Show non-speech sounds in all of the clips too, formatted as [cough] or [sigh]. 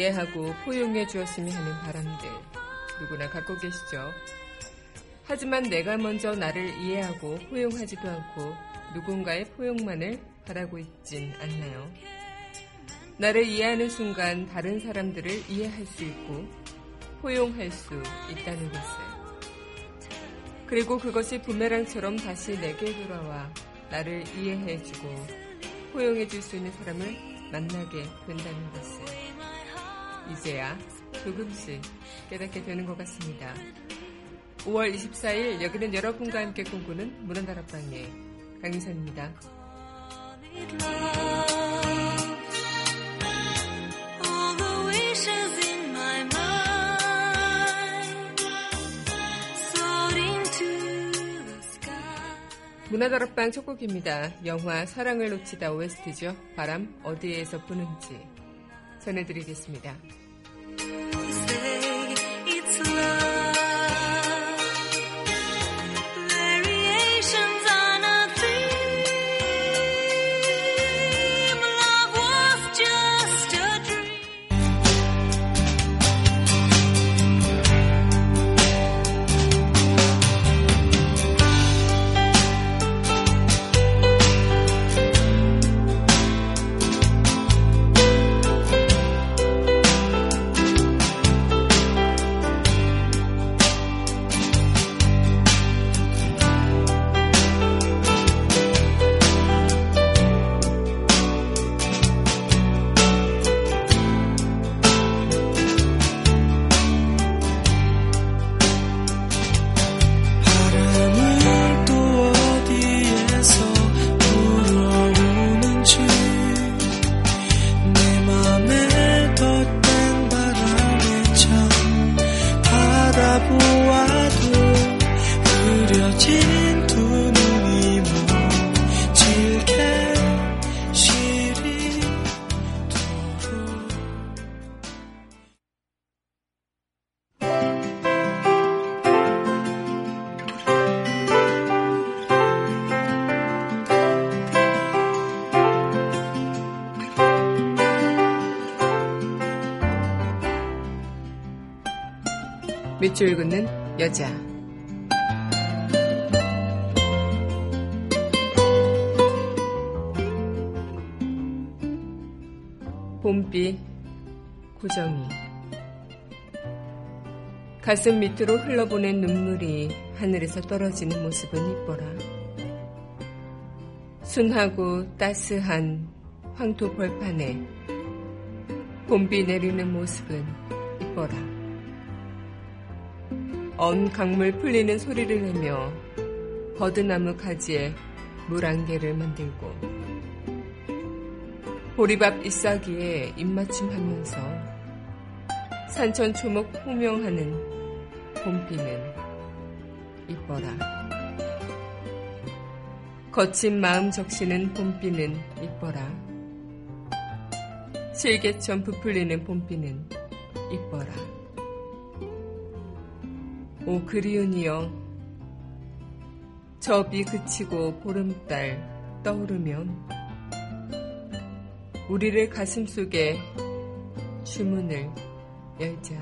이해하고 포용해 주었으면 하는 바람들 누구나 갖고 계시죠. 하지만 내가 먼저 나를 이해하고 포용하지도 않고 누군가의 포용만을 바라고 있진 않나요? 나를 이해하는 순간 다른 사람들을 이해할 수 있고 포용할 수 있다는 것을. 그리고 그것이 부메랑처럼 다시 내게 돌아와 나를 이해해주고 포용해줄 수 있는 사람을 만나게 된다는 것을. 이제야 조금씩 깨닫게 되는 것 같습니다. 5월 24일 여기는 여러분과 함께 꿈꾸는 문화다락방의 sky. 문화다락방 첫 곡입니다. 영화 사랑을 놓치다 OST죠. 바람 어디에서 부는지 전해드리겠습니다. 밑줄 긋는 여자. 봄비 고정이 가슴 밑으로 흘러보낸 눈물이 하늘에서 떨어지는 모습은 이뻐라. 순하고 따스한 황토 벌판에 봄비 내리는 모습은 이뻐라. 언 강물 풀리는 소리를 내며 버드나무 가지에 물 안개를 만들고 보리밥 잎사귀에 입맞춤하면서 산천 초목 호명하는 봄비는 이뻐라. 거친 마음 적시는 봄비는 이뻐라. 실개천 부풀리는 봄비는 이뻐라. 오 그리운이여 저 비 그치고 보름달 떠오르면 우리를 가슴 속에 주문을 열자.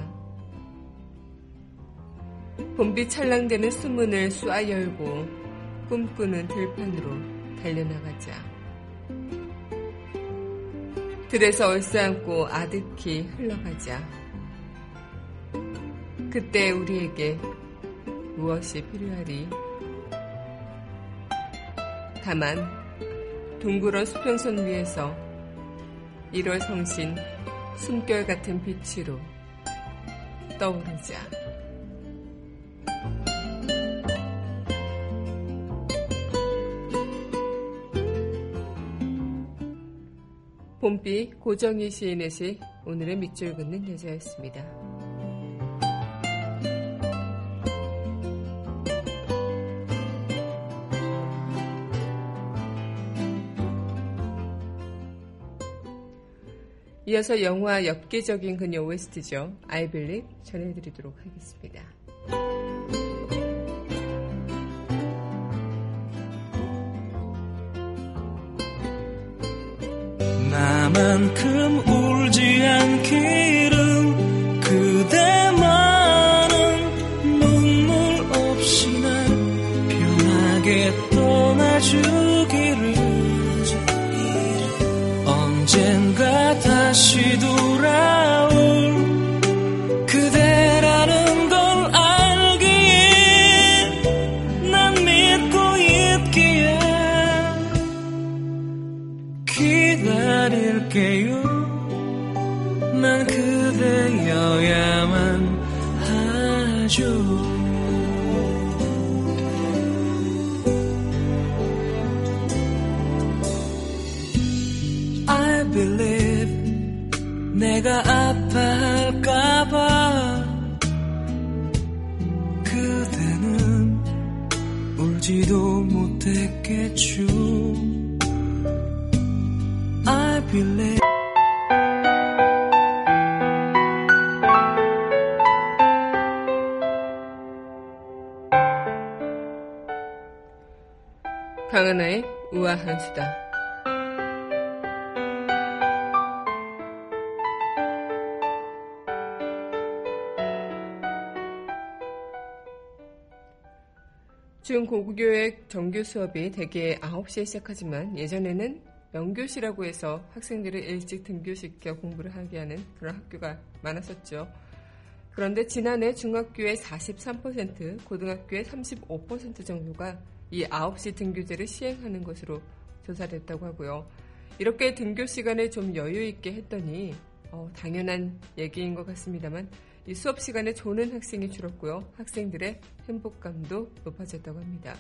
봄비 찰랑대는 수문을 쏴 열고 꿈꾸는 들판으로 달려나가자. 들에서 얼싸안고 아득히 흘러가자 그때 우리에게 무엇이 필요하리? 다만 둥그런 수평선 위에서 1월 성신 숨결 같은 빛으로 떠오르자. 봄비 고정희 시인의 시 오늘의 밑줄 긋는 여자였습니다. 이어서 영화 엽기적인 그녀 OST죠. I Believe 전해드리도록 하겠습니다. 나만큼 울지 않기 울지도 못했겠죠. I believe 강하나의 우아한 수다. 중고교육 정규 수업이 대개 9시에 시작하지만 예전에는 명교시라고 해서 학생들을 일찍 등교시켜 공부를 하게 하는 그런 학교가 많았었죠. 그런데 지난해 중학교의 43%, 고등학교의 35% 정도가 이 9시 등교제를 시행하는 것으로 조사됐다고 하고요. 이렇게 등교 시간을 좀 여유 있게 했더니 어, 당연한 얘기인 것 같습니다만 이 수업 시간에 조는 학생이 줄었고요. 학생들의 행복감도 높아졌다고 합니다.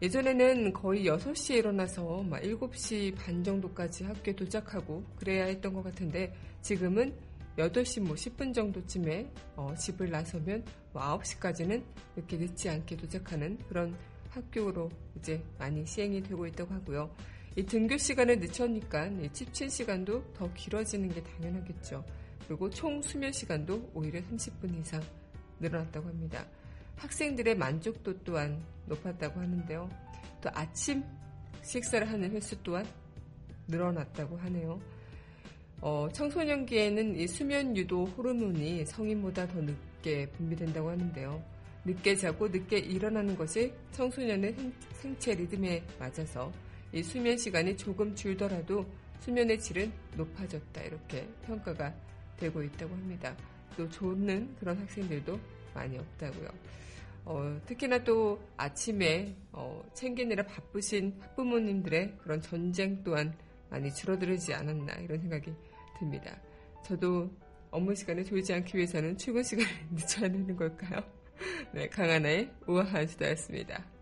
예전에는 거의 6시에 일어나서 막 7시 반 정도까지 학교에 도착하고 그래야 했던 것 같은데 지금은 8시 뭐 10분 정도쯤에 어, 집을 나서면 뭐 9시까지는 이렇게 늦지 않게 도착하는 그런 학교로 이제 많이 시행이 되고 있다고 하고요. 이 등교 시간을 늦추니까 이 집친 시간도 더 길어지는 게 당연하겠죠. 그리고 총 수면 시간도 오히려 30분 이상 늘어났다고 합니다. 학생들의 만족도 또한 높았다고 하는데요. 또 아침 식사를 하는 횟수 또한 늘어났다고 하네요. 어, 청소년기에는 이 수면 유도 호르몬이 성인보다 더 늦게 분비된다고 하는데요. 늦게 자고 늦게 일어나는 것이 청소년의 생- 생체 리듬에 맞아서 이 수면 시간이 조금 줄더라도 수면의 질은 높아졌다 이렇게 평가가 되고 있다고 합니다. 또 좋는 그런 학생들도 많이 없다고요. 어, 특히나 또 아침에 어, 챙기느라 바쁘신 학부모님들의 그런 전쟁 또한 많이 줄어들지 않았나 이런 생각이 듭니다. 저도 업무 시간에 졸지 않기 위해서는 출근 시간을 [laughs] 늦춰야 되는 걸까요? 네, 강하나의 우아한 수다였습니다.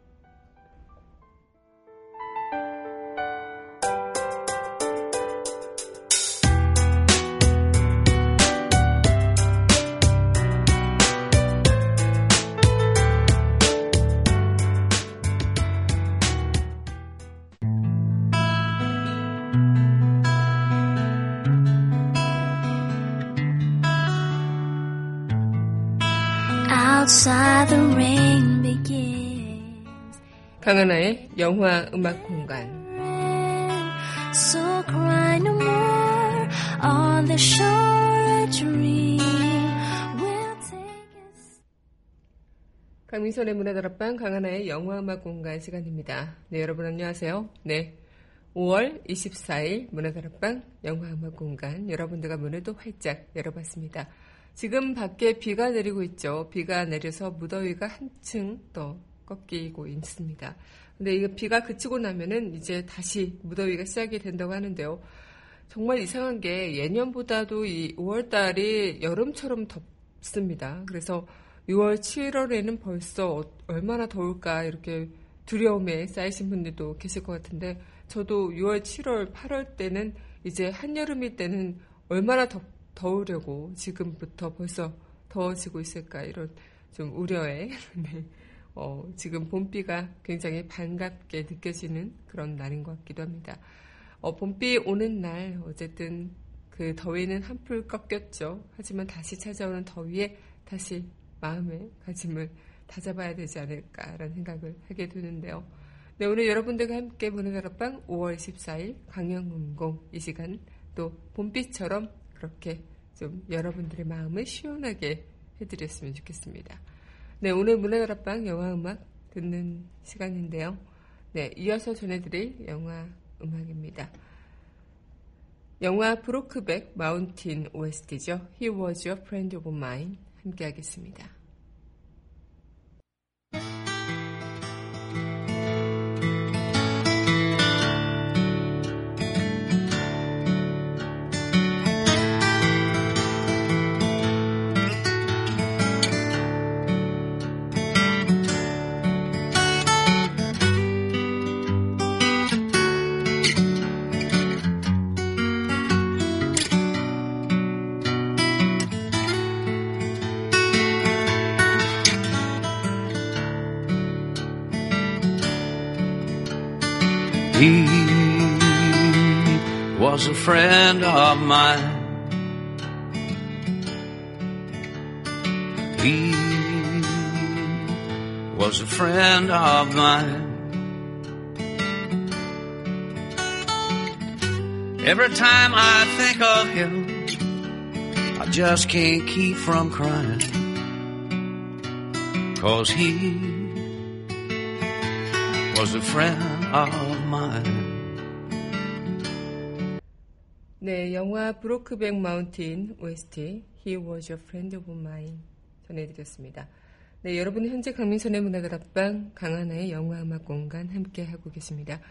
강하나의 영화 음악 공간. So cry no more on the shore a dream will take us. 강민선의 문화다락방 강하나의 영화 음악 공간 시간입니다. 네, 여러분 안녕하세요. 네. 5월 24일 문화다락방 영화 음악 공간 여러분들과 문을 또 활짝 열어봤습니다. 지금 밖에 비가 내리고 있죠. 비가 내려서 무더위가 한층 더 꺾이고 있습니다. 근데 이 비가 그치고 나면은 이제 다시 무더위가 시작이 된다고 하는데요. 정말 이상한 게 예년보다도 이 5월 달이 여름처럼 덥습니다. 그래서 6월, 7월에는 벌써 어- 얼마나 더울까 이렇게 두려움에 쌓이신 분들도 계실 것 같은데 저도 6월, 7월, 8월 때는 이제 한여름일 때는 얼마나 더, 더우려고 지금부터 벌써 더워지고 있을까 이런 좀 우려에 [laughs] 네. 어, 지금 봄비가 굉장히 반갑게 느껴지는 그런 날인 것 같기도 합니다. 어, 봄비 오는 날 어쨌든 그 더위는 한풀 꺾였죠. 하지만 다시 찾아오는 더위에 다시 마음의 가짐을 다잡아야 되지 않을까라는 생각을 하게 되는데요. 네, 오늘 여러분들과 함께 보는 하룻밤 5월 14일 강영운공 이 시간 또 봄빛처럼 그렇게 좀 여러분들의 마음을 시원하게 해드렸으면 좋겠습니다. 네, 오늘 문화다락방 영화음악 듣는 시간인데요. 네, 이어서 전해드릴 영화 음악입니다. 영화 브로크백 마운틴 OST죠. He was a friend of mine 함께 하겠습니다. Was a friend of mine. He was a friend of mine. Every time I think of him, I just can't keep from crying. Cause he was a friend of mine. 네, 영화 브로크백 마운틴 OST He was a friend of mine 전해드렸습니다. 네, 여러분은 현재 강민선의 문화다락방 강하나의 영화음악 공간 함께하고 계십니다.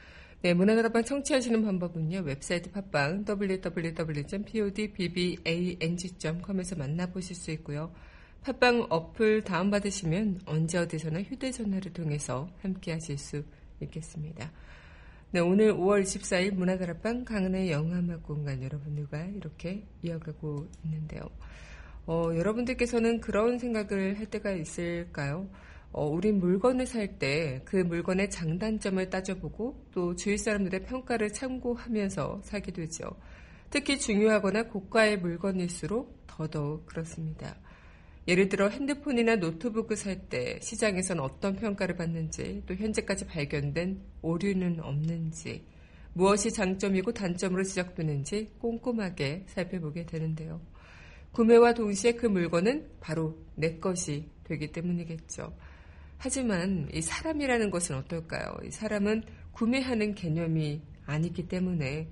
네, 문화다락방 청취하시는 방법은요. 웹사이트 팟빵 www.podbbang.com에서 만나보실 수 있고요. 팟빵 어플 다운받으시면 언제 어디서나 휴대전화를 통해서 함께하실 수 있겠습니다. 네, 오늘 5월 24일 문화다락방 강은의 영화음악 공간 여러분들과 이렇게 이어가고 있는데요. 어, 여러분들께서는 그런 생각을 할 때가 있을까요? 어, 우린 물건을 살 때 그 물건의 장단점을 따져보고 또 주위 사람들의 평가를 참고하면서 사게 되죠. 특히 중요하거나 고가의 물건일수록 더더욱 그렇습니다. 예를 들어 핸드폰이나 노트북을 살 때 시장에선 어떤 평가를 받는지 또 현재까지 발견된 오류는 없는지 무엇이 장점이고 단점으로 지적되는지 꼼꼼하게 살펴보게 되는데요. 구매와 동시에 그 물건은 바로 내 것이 되기 때문이겠죠. 하지만 이 사람이라는 것은 어떨까요? 이 사람은 구매하는 개념이 아니기 때문에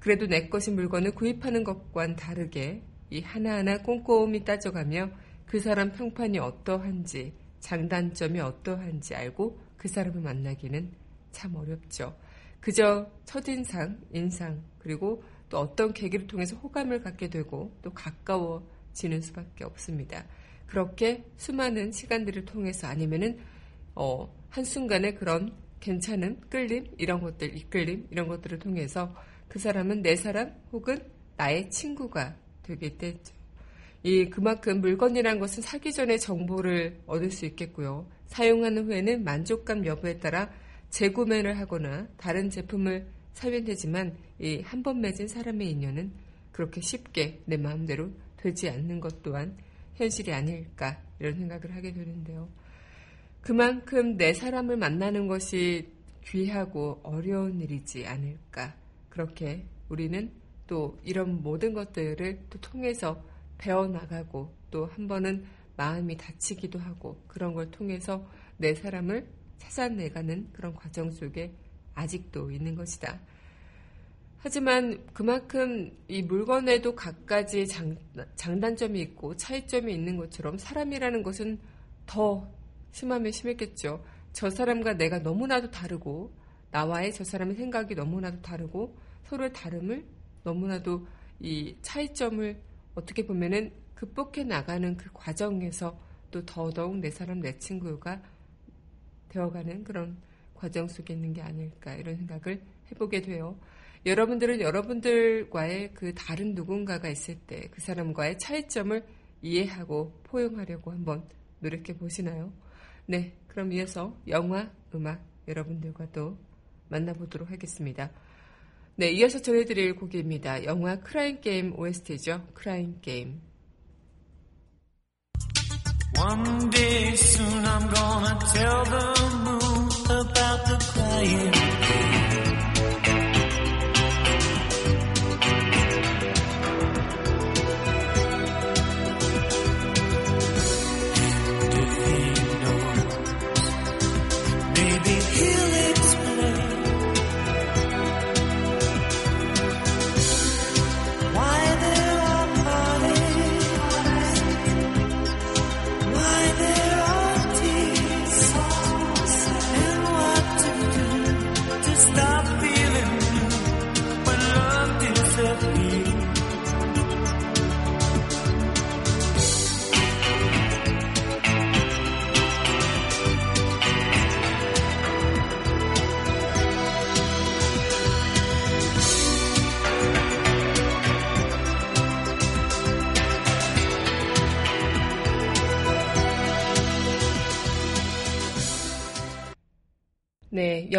그래도 내 것인 물건을 구입하는 것과는 다르게 이 하나하나 꼼꼼히 따져가며 그 사람 평판이 어떠한지, 장단점이 어떠한지 알고 그 사람을 만나기는 참 어렵죠. 그저 첫인상, 인상, 그리고 또 어떤 계기를 통해서 호감을 갖게 되고 또 가까워지는 수밖에 없습니다. 그렇게 수많은 시간들을 통해서 아니면은 어, 한순간에 그런 괜찮은 끌림, 이런 것들, 이끌림, 이런 것들을 통해서 그 사람은 내 사람 혹은 나의 친구가 되게 되죠. 이 그만큼 물건이란 것은 사기 전에 정보를 얻을 수 있겠고요. 사용하는 후에는 만족감 여부에 따라 재구매를 하거나 다른 제품을 사면 되지만 이 한 번 맺은 사람의 인연은 그렇게 쉽게 내 마음대로 되지 않는 것 또한 현실이 아닐까 이런 생각을 하게 되는데요. 그만큼 내 사람을 만나는 것이 귀하고 어려운 일이지 않을까. 그렇게 우리는 또 이런 모든 것들을 또 통해서 배워나가고 또 한 번은 마음이 다치기도 하고 그런 걸 통해서 내 사람을 찾아내가는 그런 과정 속에 아직도 있는 것이다. 하지만 그만큼 이 물건에도 각가지 장, 장단점이 있고 차이점이 있는 것처럼 사람이라는 것은 더 심하면 심했겠죠. 저 사람과 내가 너무나도 다르고 나와의 저 사람의 생각이 너무나도 다르고 서로의 다름을 너무나도 이 차이점을 어떻게 보면은 극복해 나가는 그 과정에서 또 더더욱 내 사람 내 친구가 되어가는 그런 과정 속에 있는 게 아닐까 이런 생각을 해보게 돼요. 여러분들은 여러분들과의 그 다른 누군가가 있을 때 그 사람과의 차이점을 이해하고 포용하려고 한번 노력해 보시나요? 네, 그럼 이어서 영화, 음악 여러분들과 또 만나보도록 하겠습니다. 네, 이어서 전해드릴 곡입니다. 영화 크라인 게임 OST죠. 크라인 게임. One day soon I'm gonna tell the moon about the crying.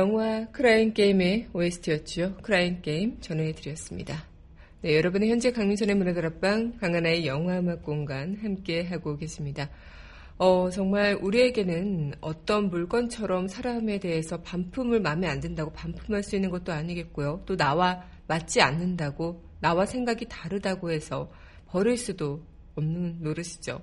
영화 크라인 게임의 OST였죠. 크라인 게임 전해드렸습니다. 네, 여러분의 현재 강민선의 문화다락방 강하나의 영화 음악 공간 함께 하고 계십니다. 어, 정말 우리에게는 어떤 물건처럼 사람에 대해서 반품을 마음에 안 든다고 반품할 수 있는 것도 아니겠고요. 또 나와 맞지 않는다고 나와 생각이 다르다고 해서 버릴 수도 없는 노릇이죠.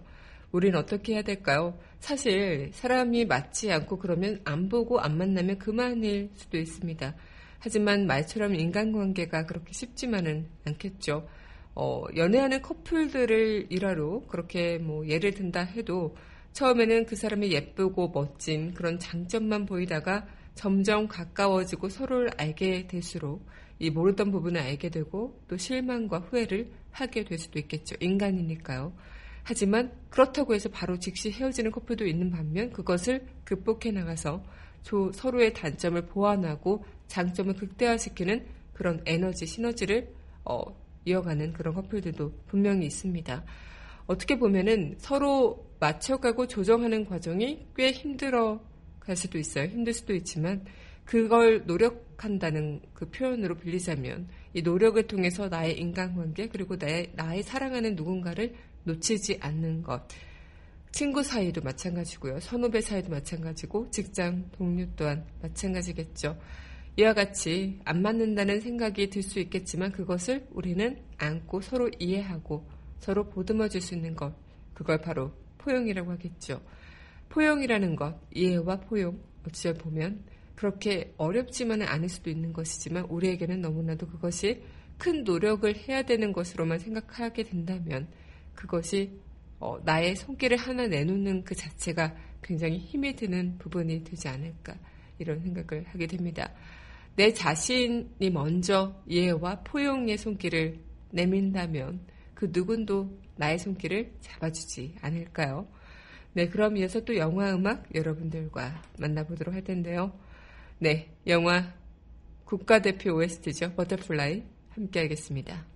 우리는 어떻게 해야 될까요? 사실 사람이 맞지 않고 그러면 안 보고 안 만나면 그만일 수도 있습니다. 하지만 말처럼 인간관계가 그렇게 쉽지만은 않겠죠. 어, 연애하는 커플들을 일화로 그렇게 뭐 예를 든다 해도 처음에는 그 사람이 예쁘고 멋진 그런 장점만 보이다가 점점 가까워지고 서로를 알게 될수록 이 모르던 부분을 알게 되고 또 실망과 후회를 하게 될 수도 있겠죠. 인간이니까요. 하지만 그렇다고 해서 바로 즉시 헤어지는 커플도 있는 반면 그것을 극복해 나가서 조- 서로의 단점을 보완하고 장점을 극대화시키는 그런 에너지, 시너지를 어, 이어가는 그런 커플들도 분명히 있습니다. 어떻게 보면은 서로 맞춰가고 조정하는 과정이 꽤 힘들어 갈 수도 있어요. 힘들 수도 있지만 그걸 노력한다는 그 표현으로 빌리자면 이 노력을 통해서 나의 인간관계 그리고 나의, 나의 사랑하는 누군가를 놓치지 않는 것. 친구 사이도 마찬가지고요. 선후배 사이도 마찬가지고 직장 동료 또한 마찬가지겠죠. 이와 같이 안 맞는다는 생각이 들 수 있겠지만 그것을 우리는 안고 서로 이해하고 서로 보듬어 줄 수 있는 것. 그걸 바로 포용이라고 하겠죠. 포용이라는 것, 이해와 포용, 어찌 보면 그렇게 어렵지만은 않을 수도 있는 것이지만 우리에게는 너무나도 그것이 큰 노력을 해야 되는 것으로만 생각하게 된다면 그것이 어, 나의 손길을 하나 내놓는 그 자체가 굉장히 힘이 드는 부분이 되지 않을까 이런 생각을 하게 됩니다. 내 자신이 먼저 이해와 포용의 손길을 내민다면 그 누군도 나의 손길을 잡아주지 않을까요? 네, 그럼 이어서 또 영화 음악 여러분들과 만나보도록 할 텐데요. 네, 영화 국가대표 OST죠. Butterfly 함께 하겠습니다.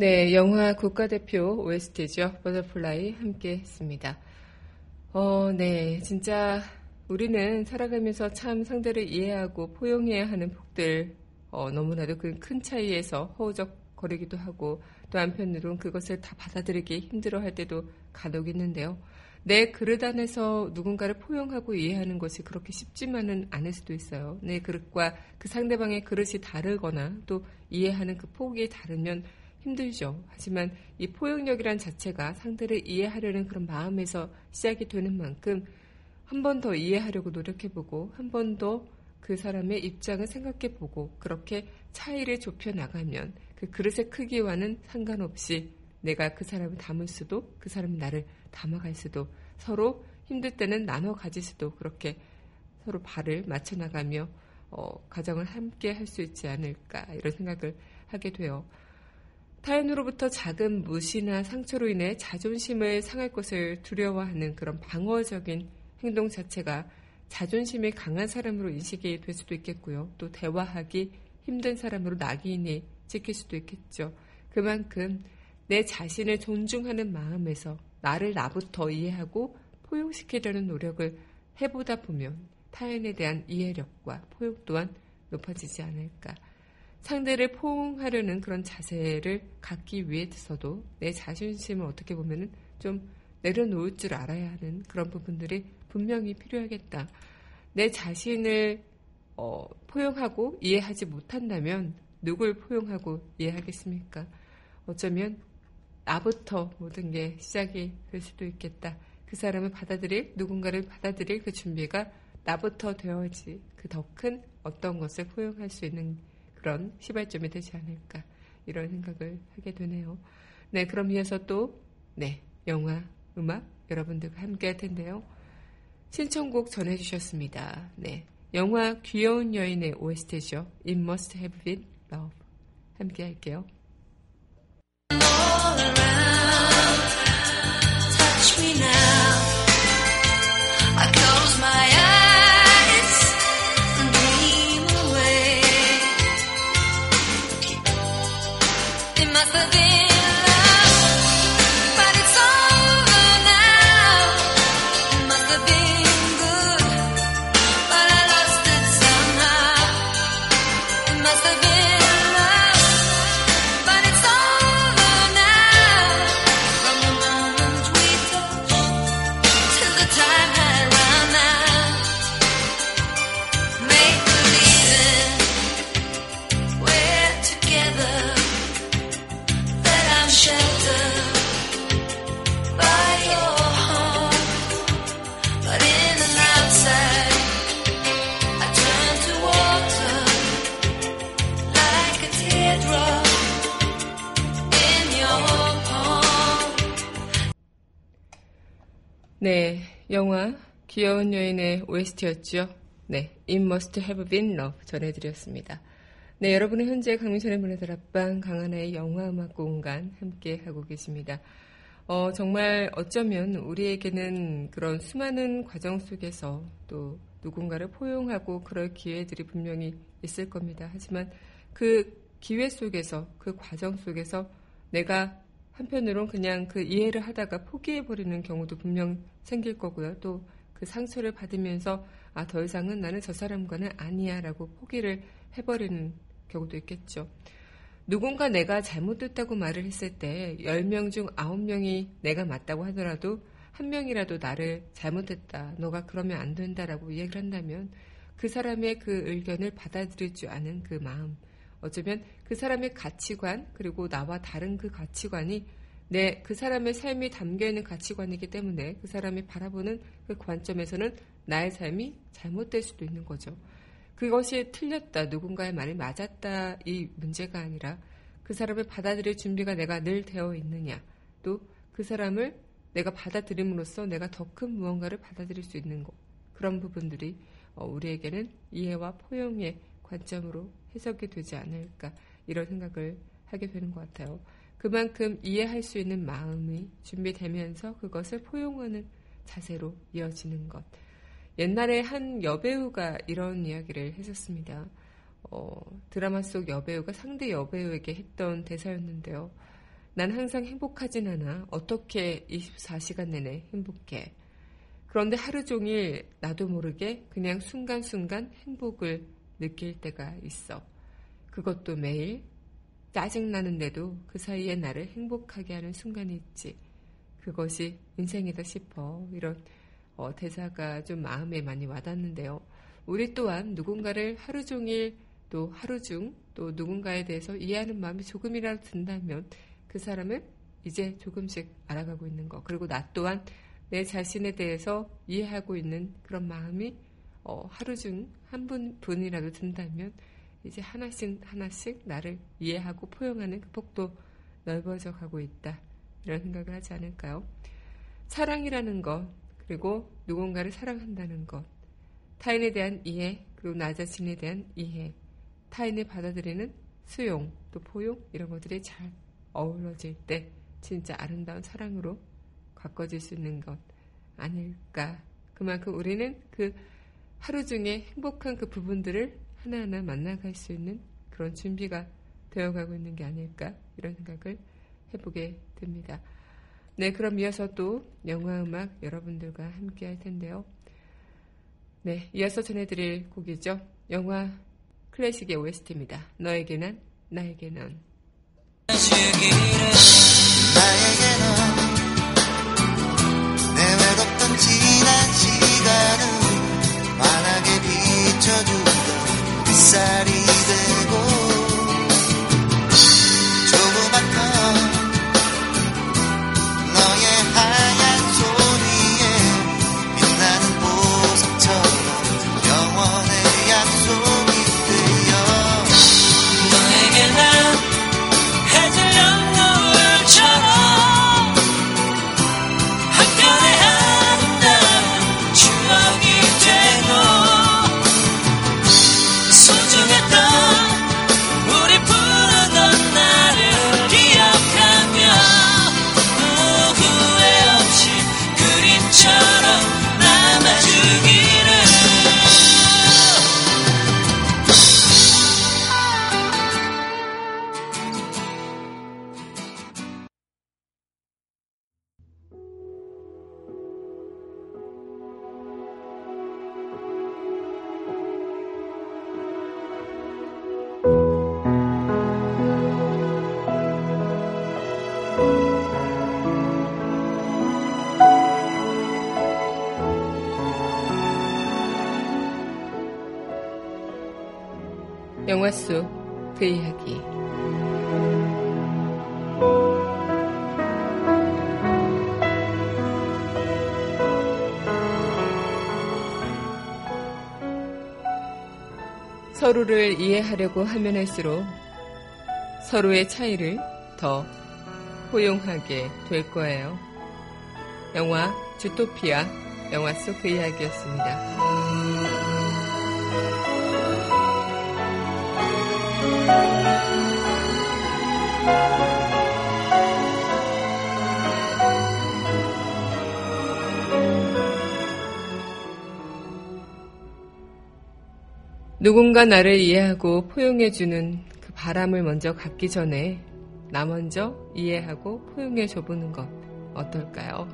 네, 영화 국가대표 OST죠. Butterfly 함께 했습니다. 어, 네, 진짜 우리는 살아가면서 참 상대를 이해하고 포용해야 하는 폭들, 어, 너무나도 그 큰 차이에서 허우적 거리기도 하고 또 한편으로는 그것을 다 받아들이기 힘들어 할 때도 간혹 있는데요. 내 그릇 안에서 누군가를 포용하고 이해하는 것이 그렇게 쉽지만은 않을 수도 있어요. 내 그릇과 그 상대방의 그릇이 다르거나 또 이해하는 그 폭이 다르면 힘들죠. 하지만 이 포용력이란 자체가 상대를 이해하려는 그런 마음에서 시작이 되는 만큼 한 번 더 이해하려고 노력해보고 한 번 더 그 사람의 입장을 생각해보고 그렇게 차이를 좁혀 나가면 그 그릇의 크기와는 상관없이 내가 그 사람을 담을 수도 그 사람이 나를 담아갈 수도 서로 힘들 때는 나눠 가질 수도 그렇게 서로 발을 맞춰 나가며 어, 가정을 함께 할 수 있지 않을까 이런 생각을 하게 돼요. 타인으로부터 작은 무시나 상처로 인해 자존심을 상할 것을 두려워하는 그런 방어적인 행동 자체가 자존심이 강한 사람으로 인식이 될 수도 있겠고요. 또 대화하기 힘든 사람으로 낙인이 찍힐 수도 있겠죠. 그만큼 내 자신을 존중하는 마음에서 나를 나부터 이해하고 포용시키려는 노력을 해보다 보면 타인에 대한 이해력과 포용 또한 높아지지 않을까. 상대를 포용하려는 그런 자세를 갖기 위해서도 내 자존심을 어떻게 보면은 좀 내려놓을 줄 알아야 하는 그런 부분들이 분명히 필요하겠다. 내 자신을 어, 포용하고 이해하지 못한다면 누굴 포용하고 이해하겠습니까? 어쩌면 나부터 모든 게 시작이 될 수도 있겠다. 그 사람을 받아들일, 누군가를 받아들일 그 준비가 나부터 되어야지 그 더 큰 어떤 것을 포용할 수 있는 그런 시발점이 되지 않을까. 이런 생각을 하게 되네요. 네, 그럼 이어서 또, 네, 영화, 음악 여러분들과 함께 할 텐데요. 신청곡 전해주셨습니다. 네, 영화 귀여운 여인의 OST죠. It Must Have Been Love. 함께 할게요. 영화 귀여운 여인의 OST였죠. 네, It Must Have Been Love 전해드렸습니다. 네, 여러분은 현재 강민선의 문화들 앞방 강하나의 영화 음악 공간 함께 하고 계십니다. 어, 정말 어쩌면 우리에게는 그런 수많은 과정 속에서 또 누군가를 포용하고 그럴 기회들이 분명히 있을 겁니다. 하지만 그 기회 속에서 그 과정 속에서 내가 한편으론 그냥 그 이해를 하다가 포기해버리는 경우도 분명 생길 거고요. 또 그 상처를 받으면서 아, 더 이상은 나는 저 사람과는 아니야 라고 포기를 해버리는 경우도 있겠죠. 누군가 내가 잘못됐다고 말을 했을 때 10명 중 9명이 내가 맞다고 하더라도 한 명이라도 나를 잘못했다. 너가 그러면 안 된다라고 얘기를 한다면 그 사람의 그 의견을 받아들일 줄 아는 그 마음. 어쩌면 그 사람의 가치관 그리고 나와 다른 그 가치관이 내 그 사람의 삶이 담겨 있는 가치관이기 때문에 그 사람이 바라보는 그 관점에서는 나의 삶이 잘못될 수도 있는 거죠. 그것이 틀렸다, 누군가의 말이 맞았다 이 문제가 아니라 그 사람을 받아들일 준비가 내가 늘 되어 있느냐, 또 그 사람을 내가 받아들임으로써 내가 더 큰 무언가를 받아들일 수 있는 것 그런 부분들이 어, 우리에게는 이해와 포용의 관점으로 해석이 되지 않을까 이런 생각을 하게 되는 것 같아요. 그만큼 이해할 수 있는 마음이 준비되면서 그것을 포용하는 자세로 이어지는 것. 옛날에 한 여배우가 이런 이야기를 했었습니다. 어, 드라마 속 여배우가 상대 여배우에게 했던 대사였는데요. 난 항상 행복하진 않아. 어떻게 24시간 내내 행복해. 그런데 하루 종일 나도 모르게 그냥 순간순간 행복을 느낄 때가 있어. 그것도 매일 짜증나는데도 그 사이에 나를 행복하게 하는 순간이 있지. 그것이 인생이다 싶어. 이런 어, 대사가 좀 마음에 많이 와닿는데요. 우리 또한 누군가를 하루 종일 또 하루 중 또 누군가에 대해서 이해하는 마음이 조금이라도 든다면 그 사람은 이제 조금씩 알아가고 있는 것. 그리고 나 또한 내 자신에 대해서 이해하고 있는 그런 마음이 어, 하루 중 한 분, 분이라도 든다면 이제 하나씩 하나씩 나를 이해하고 포용하는 그 폭도 넓어져 가고 있다. 이런 생각을 하지 않을까요? 사랑이라는 것, 그리고 누군가를 사랑한다는 것, 타인에 대한 이해, 그리고 나 자신에 대한 이해, 타인을 받아들이는 수용, 또 포용, 이런 것들이 잘 어우러질 때 진짜 아름다운 사랑으로 가꿔질 수 있는 것 아닐까. 그만큼 우리는 그 하루 중에 행복한 그 부분들을 하나하나 만나갈 수 있는 그런 준비가 되어가고 있는 게 아닐까. 이런 생각을 해보게 됩니다. 네, 그럼 이어서 또 영화 음악 여러분들과 함께 할 텐데요. 네, 이어서 전해드릴 곡이죠. 영화 클래식의 OST입니다. 너에게 난, 나에게 넌. 내 비춰주던 영화 속 그 이야기. 서로를 이해하려고 하면 할수록 서로의 차이를 더 포용하게 될 거예요. 영화 주토피아 영화 속 그 이야기였습니다. 누군가 나를 이해하고 포용해주는 그 바람을 먼저 갖기 전에 나 먼저 이해하고 포용해 줘보는 것 어떨까요?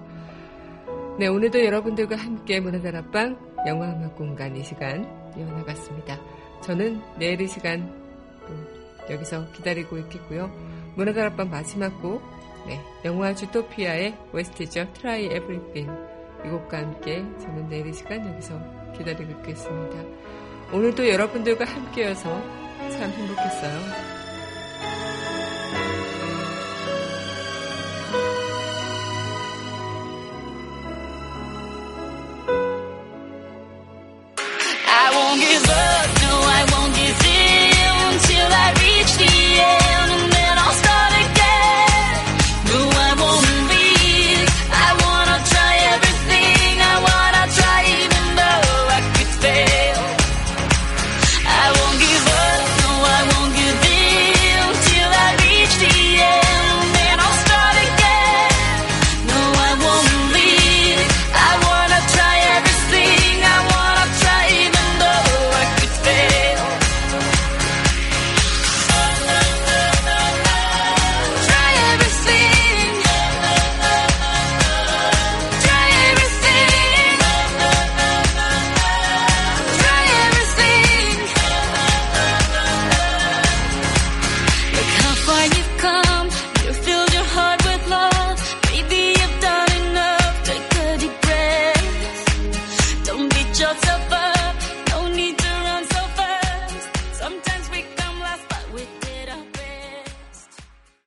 네, 오늘도 여러분들과 함께 문화다락방 영화음악 공간 이 시간 이어나갔습니다. 저는 내일 이 시간 또 여기서 기다리고 있겠고요. 문화다락방 마지막 곡, 네, 영화 주토피아의 웨스트죠. Try Everything. 이 곡과 함께 저는 내일 이 시간 여기서 기다리고 있겠습니다. 오늘도 여러분들과 함께여서 참 행복했어요.